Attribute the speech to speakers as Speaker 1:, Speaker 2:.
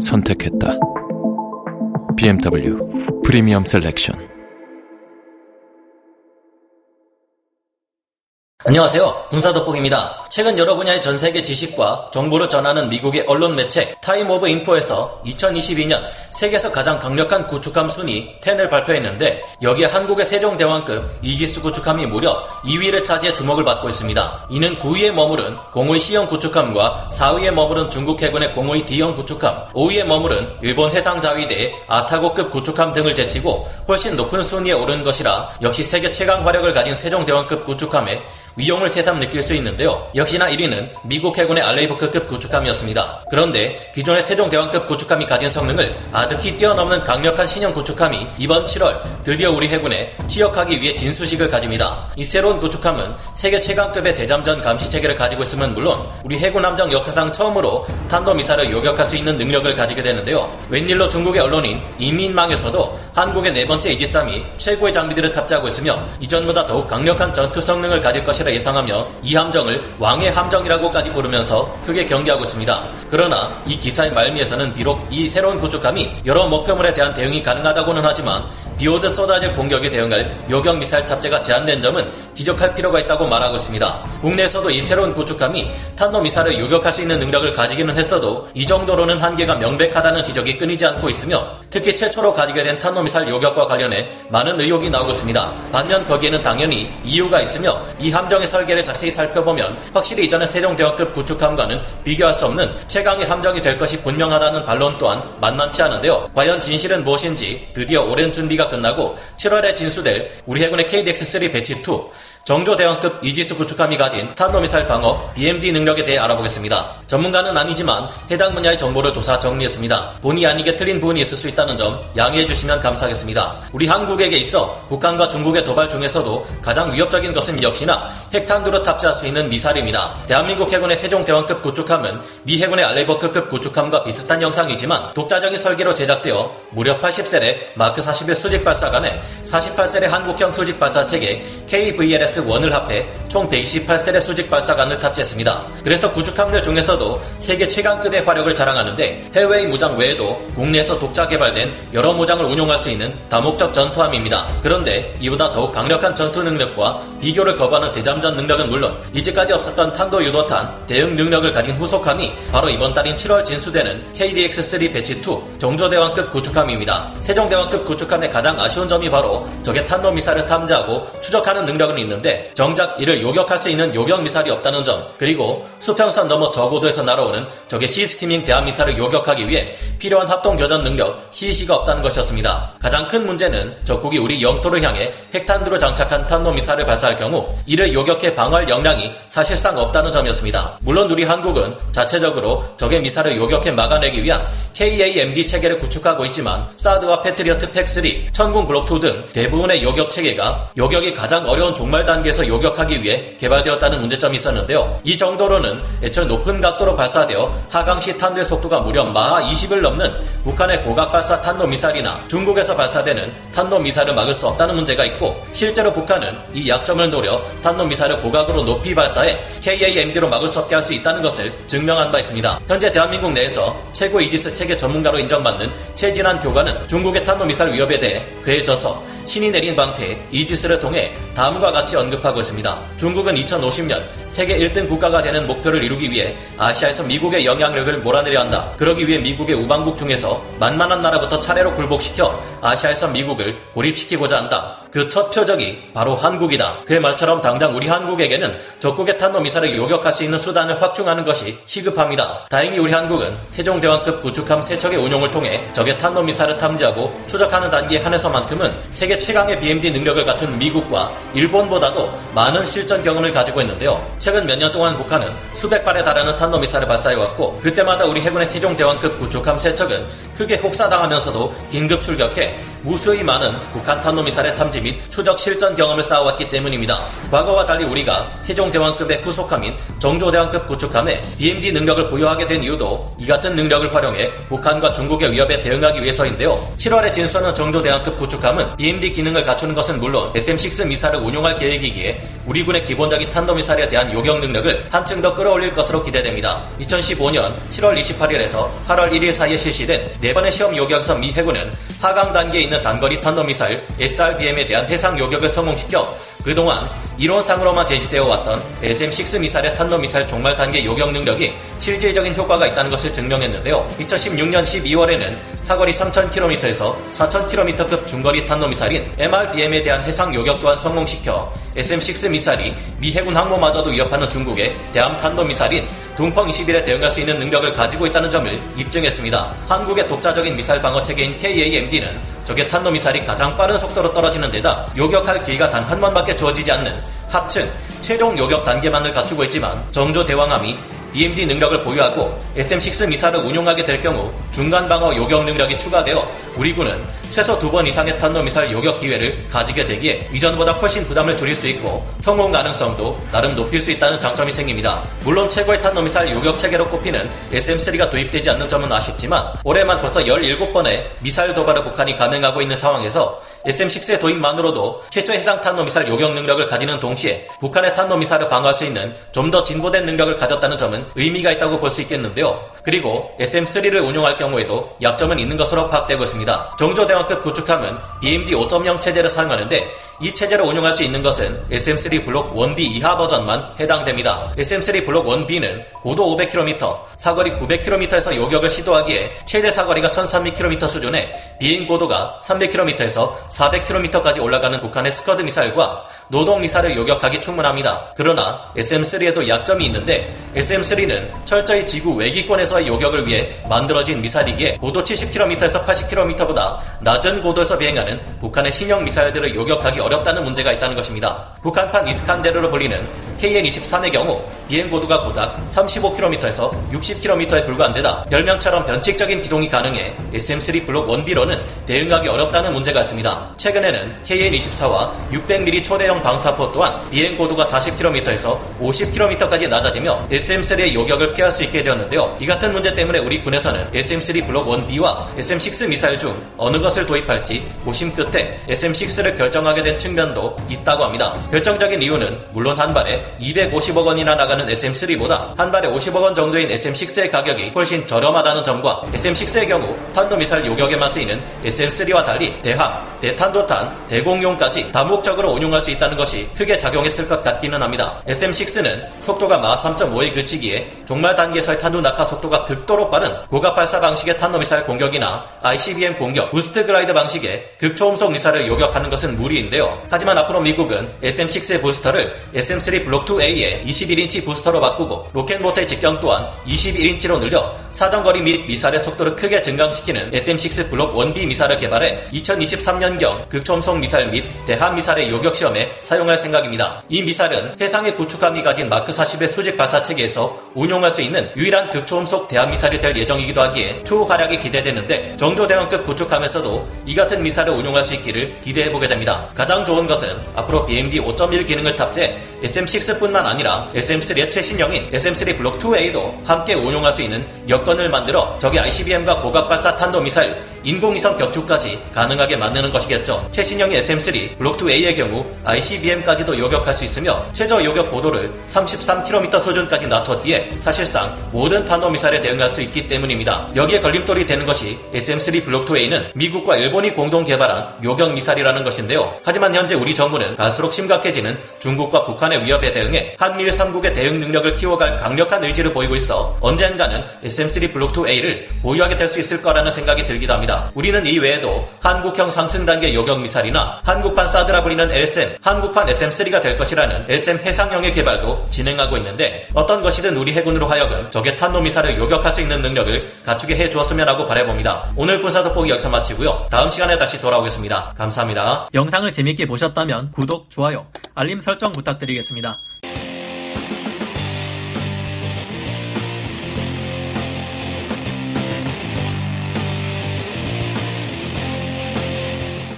Speaker 1: 선택했다. BMW Premium Selection.
Speaker 2: 안녕하세요. 군사덕복입니다. 최근 여러 분야의 전 세계 지식과 정보를 전하는 미국의 언론 매체 Time of Info에서 2022년 세계에서 가장 강력한 구축함 순위 10을 발표했는데 여기에 한국의 세종대왕급 이지스 구축함이 무려 2위를 차지해 주목을 받고 있습니다. 이는 9위에 머무른 052C형 구축함과 4위에 머무른 중국 해군의 052D형 구축함, 5위에 머무른 일본 해상자위대의 아타고급 구축함 등을 제치고 훨씬 높은 순위에 오른 것이라 역시 세계 최강 화력을 가진 세종대왕급 구축함에 위용을 새삼 느낄 수 있는데요. 역시나 1위는 미국 해군의 알레이버크급 구축함이었습니다. 그런데 기존의 세종대왕급 구축함이 가진 성능을 아득히 뛰어넘는 강력한 신형 구축함이 이번 7월 드디어 우리 해군에 취역하기 위해 진수식을 가집니다. 이 새로운 구축함은 세계 최강급의 대잠전 감시 체계를 가지고 있으면 물론 우리 해군 함정 역사상 처음으로 탄도미사를 요격할 수 있는 능력을 가지게 되는데요. 웬일로 중국의 언론인 인민망에서도 한국의 네 번째 이지삼이 최고의 장비들을 탑재하고 있으며 이전보다 더욱 강력한 전투 성능을 가질 것이 라 예상하며 이 함정을 왕의 함정이라고까지 부르면서 크게 경계하고 있습니다. 그러나 이 기사의 말미에서는 비록 이 새로운 구축함이 여러 목표물에 대한 대응이 가능하다고는 하지만 비오듯 쏟아질 공격에 대응할 요격 미사일 탑재가 제한된 점은 지적할 필요가 있다고 말하고 있습니다. 국내에서도 이 새로운 구축함이 탄도 미사일을 요격할 수 있는 능력을 가지기는 했어도 이 정도로는 한계가 명백하다는 지적이 끊이지 않고 있으며 특히 최초로 가지게 된 탄도 미사일 요격과 관련해 많은 의혹이 나오고 있습니다. 반면 거기에는 당연히 이유가 있으며 이 함정의 설계를 자세히 살펴보면 확실히 이전의 세종대왕급 구축함과는 비교할 수 없는 최강의 함정이 될 것이 분명하다는 반론 또한 만만치 않은데요. 과연 진실은 무엇인지 드디어 오랜 준비가 끝나고 7월에 진수될 우리 해군의 KDX-3 Batch 2 정조대왕급 이지수 구축함이 가진 탄도미사일 방어 BMD 능력에 대해 알아보겠습니다. 전문가는 아니지만 해당 분야의 정보를 조사 정리했습니다. 본의 아니게 틀린 부분이 있을 수 있다는 점 양해해 주시면 감사하겠습니다. 우리 한국에게 있어 북한과 중국의 도발 중에서도 가장 위협적인 것은 역시나 핵탄두로 탑재할 수 있는 미사일입니다. 대한민국 해군의 세종대왕급 구축함은 미 해군의 알레버크급 구축함과 비슷한 형상이지만 독자적인 설계로 제작되어 무려 80셀의 마크 41 수직 발사관에 48셀의 한국형 수직 발사 체계 KVLS 원을 합해 총 128셀의 수직 발사관을 탑재했습니다. 그래서 구축함들 중에서도 세계 최강급의 화력을 자랑하는데 해외의 무장 외에도 국내에서 독자 개발된 여러 무장을 운용할 수 있는 다목적 전투함입니다. 그런데 이보다 더욱 강력한 전투 능력과 비교를 거부하는 대잠전 능력은 물론 이제까지 없었던 탄도 유도탄 대응 능력을 가진 후속함이 바로 이번 달인 7월 진수되는 KDX-3 Batch 2 정조대왕급 구축함입니다. 세종대왕급 구축함의 가장 아쉬운 점이 바로 적의 탄도 미사일을 탐지하고 추적하는 능력은 있는데 정작 이를 요격할 수 있는 요격 미사일이 없다는 점 그리고 수평선 넘어 저고도에서 날아오는 적의 sea skimming 대함 미사일을 요격하기 위해 필요한 합동 교전 능력 CEC가 없다는 것이었습니다. 가장 큰 문제는 적국이 우리 영토를 향해 핵탄두로 장착한 탄도 미사일을 발사할 경우 이를 요격해 방어할 역량이 사실상 없다는 점이었습니다. 물론 우리 한국은 자체적으로 적의 미사일을 요격해 막아내기 위한 KAMD 체계를 구축하고 있지만 사드와 패트리어트 PAC-3, 천궁 블록2 등 대부분의 요격 체계가 요격이 가장 어려운 종말 단계에서 요격하기 위해 개발되었다는 문제점이 있었는데요. 이 정도로는 애초에 높은 각도로 발사되어 하강시 탄두의 속도가 무려 마하 20을 넘는 북한의 고각 발사 탄도 미사일이나 중국에서 발사되는 탄도 미사일을 막을 수 없다는 문제가 있고 실제로 북한은 이 약점을 노려 탄도 미사일을 고각으로 높이 발사해 KAMD로 막을 수 없게 할 수 있다는 것을 증명한 바 있습니다. 현재 대한민국 내에서 최고 이지스 체계 전문가로 인정받는 최진한 교관은 중국의 탄도 미사일 위협에 대해 그의 저서 신이 내린 방패 이지스를 통해 다음과 같이 언급하고 있습니다. 중국은 2050년 세계 1등 국가가 되는 목표를 이루기 위해 아시아에서 미국의 영향력을 몰아내려 한다. 그러기 위해 미국의 우방국 중에서 만만한 나라부터 차례로 굴복시켜 아시아에서 미국을 고립시키고자 한다. 그 첫 표적이 바로 한국이다. 그의 말처럼 당장 우리 한국에게는 적국의 탄도 미사를 요격할 수 있는 수단을 확충하는 것이 시급합니다. 다행히 우리 한국은 세종대왕급 구축함 세척의 운용을 통해 적의 탄도 미사를 탐지하고 추적하는 단계에 한해서만큼은 세계 최강의 BMD 능력을 갖춘 미국과 일본보다도 많은 실전 경험을 가지고 있는데요. 최근 몇 년 동안 북한은 수백 발에 달하는 탄도 미사를 발사해왔고 그때마다 우리 해군의 세종대왕급 구축함 세척은 크게 혹사당하면서도 긴급 출격해 무수히 많은 북한 탄도 미사일의 탐지 및 추적 실전 경험을 쌓아왔기 때문입니다. 과거와 달리 우리가 세종대왕급의 후속함인 정조대왕급 구축함에 BMD 능력을 보유하게 된 이유도 이 같은 능력을 활용해 북한과 중국의 위협에 대응하기 위해서인데요. 7월에 진수하는 정조대왕급 구축함은 BMD 기능을 갖추는 것은 물론 SM-6 미사를 운용할 계획이기에 우리 군의 기본적인 탄도미사일에 대한 요격 능력을 한층 더 끌어올릴 것으로 기대됩니다. 2015년 7월 28일에서 8월 1일 사이에 실시된 4번의 시험 요격에서 미 해군은 하강 단계에 있는 단거리 탄도미사일 SRBM에 대한 해상 요격을 성공시켜 그동안 이론상으로만 제시되어 왔던 SM-6 미사일의 탄도미사일 종말 단계 요격 능력이 실질적인 효과가 있다는 것을 증명했는데요. 2016년 12월에는 사거리 3,000km에서 4,000km급 중거리 탄도미사일인 MRBM에 대한 해상 요격 또한 성공시켜 SM-6 미사일이 미 해군 항모마저도 위협하는 중국의 대함 탄도미사일인 둥펑 21에 대응할 수 있는 능력을 가지고 있다는 점을 입증했습니다. 한국의 독자적인 미사일 방어 체계인 KAMD는 적의 탄도 미사일이 가장 빠른 속도로 떨어지는 데다 요격할 기회가 단 한 번밖에 주어지지 않는 합층 최종 요격 단계만을 갖추고 있지만 정조 대왕함이 BMD 능력을 보유하고 SM-6 미사를 운용하게 될 경우 중간 방어 요격 능력이 추가되어 우리 군은 최소 두 번 이상의 탄도미사일 요격 기회를 가지게 되기에 이전보다 훨씬 부담을 줄일 수 있고 성공 가능성도 나름 높일 수 있다는 장점이 생깁니다. 물론 최고의 탄도미사일 요격 체계로 꼽히는 SM-3가 도입되지 않는 점은 아쉽지만 올해만 벌써 17번의 미사일 도발을 북한이 감행하고 있는 상황에서 SM-6의 도입만으로도 최초 해상 탄도미사일 요격 능력을 가지는 동시에 북한의 탄도미사일을 방어할 수 있는 좀 더 진보된 능력을 가졌다는 점은 의미가 있다고 볼 수 있겠는데요. 그리고 SM-3를 운용할 경우에도 약점은 있는 것으로 파악되고 있습니다. 정조대왕급 구축함은 BMD 5.0 체제를 사용하는데 이 체제를 운용할 수 있는 것은 SM-3 블록 1B 이하 버전만 해당됩니다. SM-3 블록 1B는 고도 500km, 사거리 900km에서 요격을 시도하기에 최대 사거리가 1300km 수준의 비행 고도가 300km에서 400km까지 올라가는 북한의 스커드 미사일과 노동 미사일을 요격하기 충분합니다. 그러나 SM-3에도 약점이 있는데 SM-3는 철저히 지구 외기권에서의 요격을 위해 만들어진 미사일이기에 고도 70km에서 80km보다 낮은 고도에서 비행하는 북한의 신형 미사일들을 요격하기 어렵다 는 문제가 있다는 것입니다. 북한판 이스칸데르로 불리는 KN-23의 경우 비행 고도가 고작 35km에서 60km에 불과한 데다 별명처럼 변칙적인 기동이 가능해 SM-3 블록 1B로는 대응하기 어렵다는 문제가 있습니다. 최근에는 KN-24와 600mm 초대형 방사포 또한 비행 고도가 40km에서 50km까지 낮아지며 SM-3의 요격을 피할 수 있게 되었는데요. 이 같은 문제 때문에 우리 군에서는 SM-3 블록 1B와 SM-6 미사일 중 어느 것을 도입할지 고심 끝에 SM-6를 결정하게 된 측면도 있다고 합니다. 결정적인 이유는 물론 한 발에 250억 원이나 나가는 SM-3보다 한 발에 50억 원 정도인 SM-6의 가격이 훨씬 저렴하다는 점과 SM-6의 경우 탄도미사일 요격에만 쓰이는 SM-3와 달리 대함, 대탄도탄, 대공용까지 다목적으로 운용할 수 있다는 것이 크게 작용했을 것 같기는 합니다. SM-6는 속도가 마하 3.5에 그치기에 종말 단계에서의 탄두 낙하 속도가 극도로 빠른 고각 발사 방식의 탄도미사일 공격이나 ICBM 공격, boost glide 방식의 극초음속 미사일을 요격하는 것은 무리인데요. 하지만 앞으로 미국은 SM-6의 booster를 SM-3 블록 2A의 21인치 booster로 바꾸고 로켓모터 직경 또한 21인치로 늘려 사정거리 및 미사일의 속도를 크게 증강시키는 SM6 블록 1B 미사일을 개발해 2023년경 극초음속 미사일 및 대함 미사일의 요격 시험에 사용할 생각입니다. 이 미사일은 해상의 구축함이 가진 마크 40의 수직 발사 체계에서 운용할 수 있는 유일한 극초음속 대함 미사일이 될 예정이기도 하기에 초활약이 기대되는데 정조대왕급 구축함에서도 이 같은 미사를 운용할 수 있기를 기대해 보게 됩니다. 가장 좋은 것은 앞으로 BMD 5.1 기능을 탑재 SM6 뿐만 아니라 SM3의 최신형인 SM3 블록 2A도 함께 운용할 수 있는 여건을 만들어 적의 ICBM과 고각발사 탄도미사일 인공위성 격추까지 가능하게 만드는 것이겠죠. 최신형의 SM3 블록 2A의 경우 ICBM까지도 요격할 수 있으며 최저 요격 고도를 33km 수준까지 낮췄기에 사실상 모든 탄도미사일에 대응할 수 있기 때문입니다. 여기에 걸림돌이 되는 것이 SM3 블록 2A는 미국과 일본이 공동 개발한 요격 미사일이라는 것인데요. 하지만 현재 우리 정부는 갈수록 심각해지는 중국과 북한의 위협에 대응해 한미일 3국의 대응 능력을 키워갈 강력한 의지를 보이고 있어 언젠가는 SM3 블록 2A를 보유하게 될 수 있을 거라는 생각이 들기도 합니다. 우리는 이 외에도 한국형 상승 단계 요격 미사일이나 한국판 사드라 불리는 LSM, 한국판 SM3가 될 것이라는 LSM 해상형의 개발도 진행하고 있는데 어떤 것이든 우리 해군으로 하여금 적의 탄도 미사를 요격할 수 있는 능력을 갖추게 해 주었으면 하고 바라봅니다. 오늘 군사 돋보기 여기서 마치고요. 다음 시간에 다시 돌아오겠습니다. 감사합니다.
Speaker 3: 영상을 재밌게 보셨다면 구독, 좋아요, 알림 설정 부탁드리겠습니다.